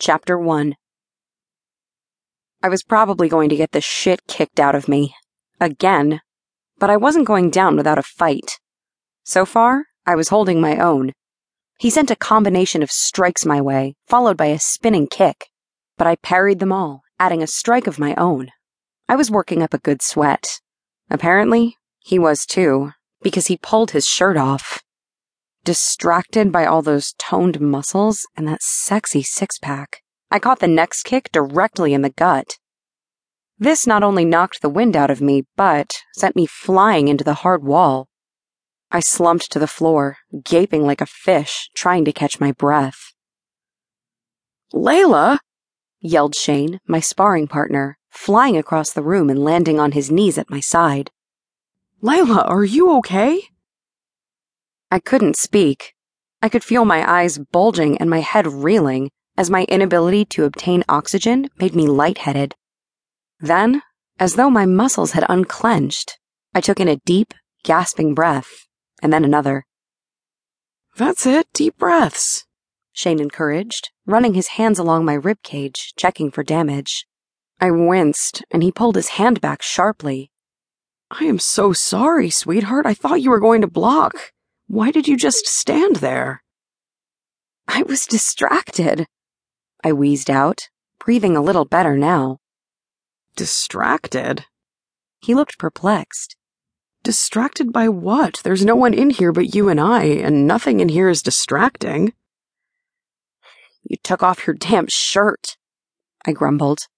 Chapter 1 I was probably going to get the shit kicked out of me. Again. But I wasn't going down without a fight. So far, I was holding my own. He sent a combination of strikes my way, followed by a spinning kick. But I parried them all, adding a strike of my own. I was working up a good sweat. Apparently, he was too, because he pulled his shirt off. Distracted by all those toned muscles and that sexy six pack, I caught the next kick directly in the gut. This not only knocked the wind out of me, but sent me flying into the hard wall. I slumped to the floor, gaping like a fish, trying to catch my breath. Layla! yelled Shane, my sparring partner, flying across the room and landing on his knees at my side. Layla, are you okay? I couldn't speak. I could feel my eyes bulging and my head reeling as my inability to obtain oxygen made me lightheaded. Then, as though my muscles had unclenched, I took in a deep, gasping breath, and then another. That's it, deep breaths, Shane encouraged, running his hands along my rib cage, checking for damage. I winced, and he pulled his hand back sharply. I am so sorry, sweetheart. I thought you were going to block. Why did you just stand there? I was distracted. I wheezed out, breathing a little better now. Distracted? He looked perplexed. Distracted by what? There's no one in here but you and I, and nothing in here is distracting. You took off your damn shirt, I grumbled.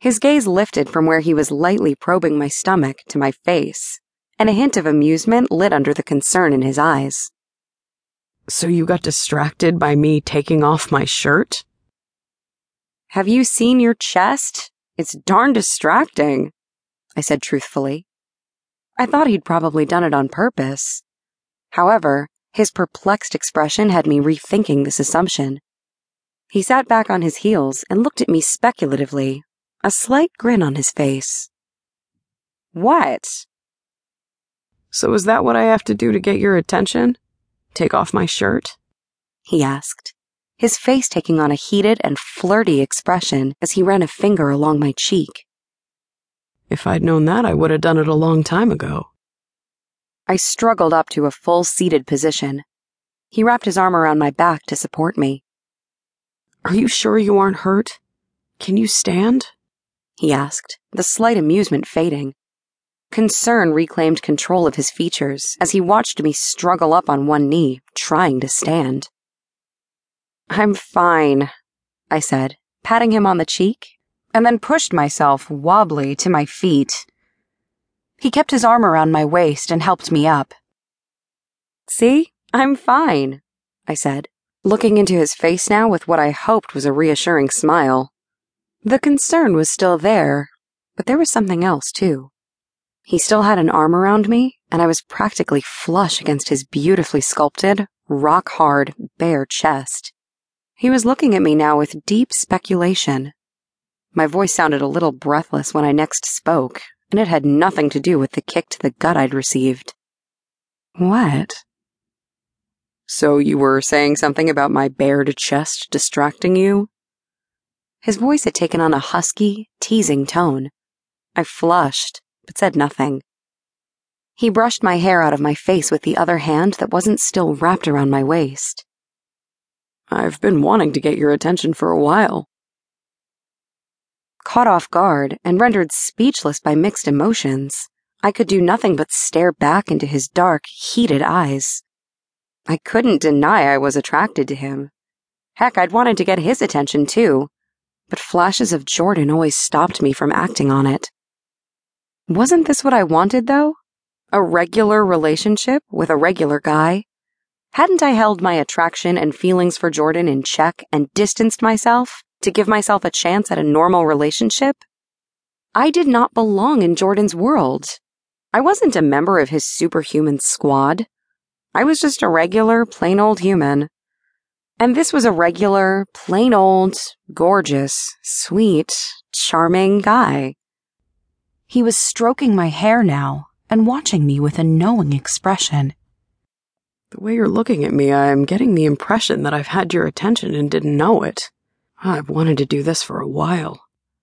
His gaze lifted from where he was lightly probing my stomach to my face, and a hint of amusement lit under the concern in his eyes. So you got distracted by me taking off my shirt? Have you seen your chest? It's darn distracting, I said truthfully. I thought he'd probably done it on purpose. However, his perplexed expression had me rethinking this assumption. He sat back on his heels and looked at me speculatively, a slight grin on his face. What? So is that what I have to do to get your attention? Take off my shirt? He asked, his face taking on a heated and flirty expression as he ran a finger along my cheek. If I'd known that, I would have done it a long time ago. I struggled up to a full seated position. He wrapped his arm around my back to support me. Are you sure you aren't hurt? Can you stand? He asked, the slight amusement fading. Concern reclaimed control of his features as he watched me struggle up on one knee, trying to stand. I'm fine, I said, patting him on the cheek, and then pushed myself wobbly to my feet. He kept his arm around my waist and helped me up. See, I'm fine, I said, looking into his face now with what I hoped was a reassuring smile. The concern was still there, but there was something else too. He still had an arm around me, and I was practically flush against his beautifully sculpted, rock hard, bare chest. He was looking at me now with deep speculation. My voice sounded a little breathless when I next spoke, and it had nothing to do with the kick to the gut I'd received. What? So you were saying something about my bared chest distracting you? His voice had taken on a husky, teasing tone. I flushed, but said nothing. He brushed my hair out of my face with the other hand that wasn't still wrapped around my waist. I've been wanting to get your attention for a while. Caught off guard and rendered speechless by mixed emotions, I could do nothing but stare back into his dark, heated eyes. I couldn't deny I was attracted to him. Heck, I'd wanted to get his attention too, but flashes of Jordan always stopped me from acting on it. Wasn't this what I wanted, though? A regular relationship with a regular guy? Hadn't I held my attraction and feelings for Jordan in check and distanced myself to give myself a chance at a normal relationship? I did not belong in Jordan's world. I wasn't a member of his superhuman squad. I was just a regular, plain old human. And this was a regular, plain old, gorgeous, sweet, charming guy. He was stroking my hair now and watching me with a knowing expression. The way you're looking at me, I'm getting the impression that I've had your attention and didn't know it. I've wanted to do this for a while.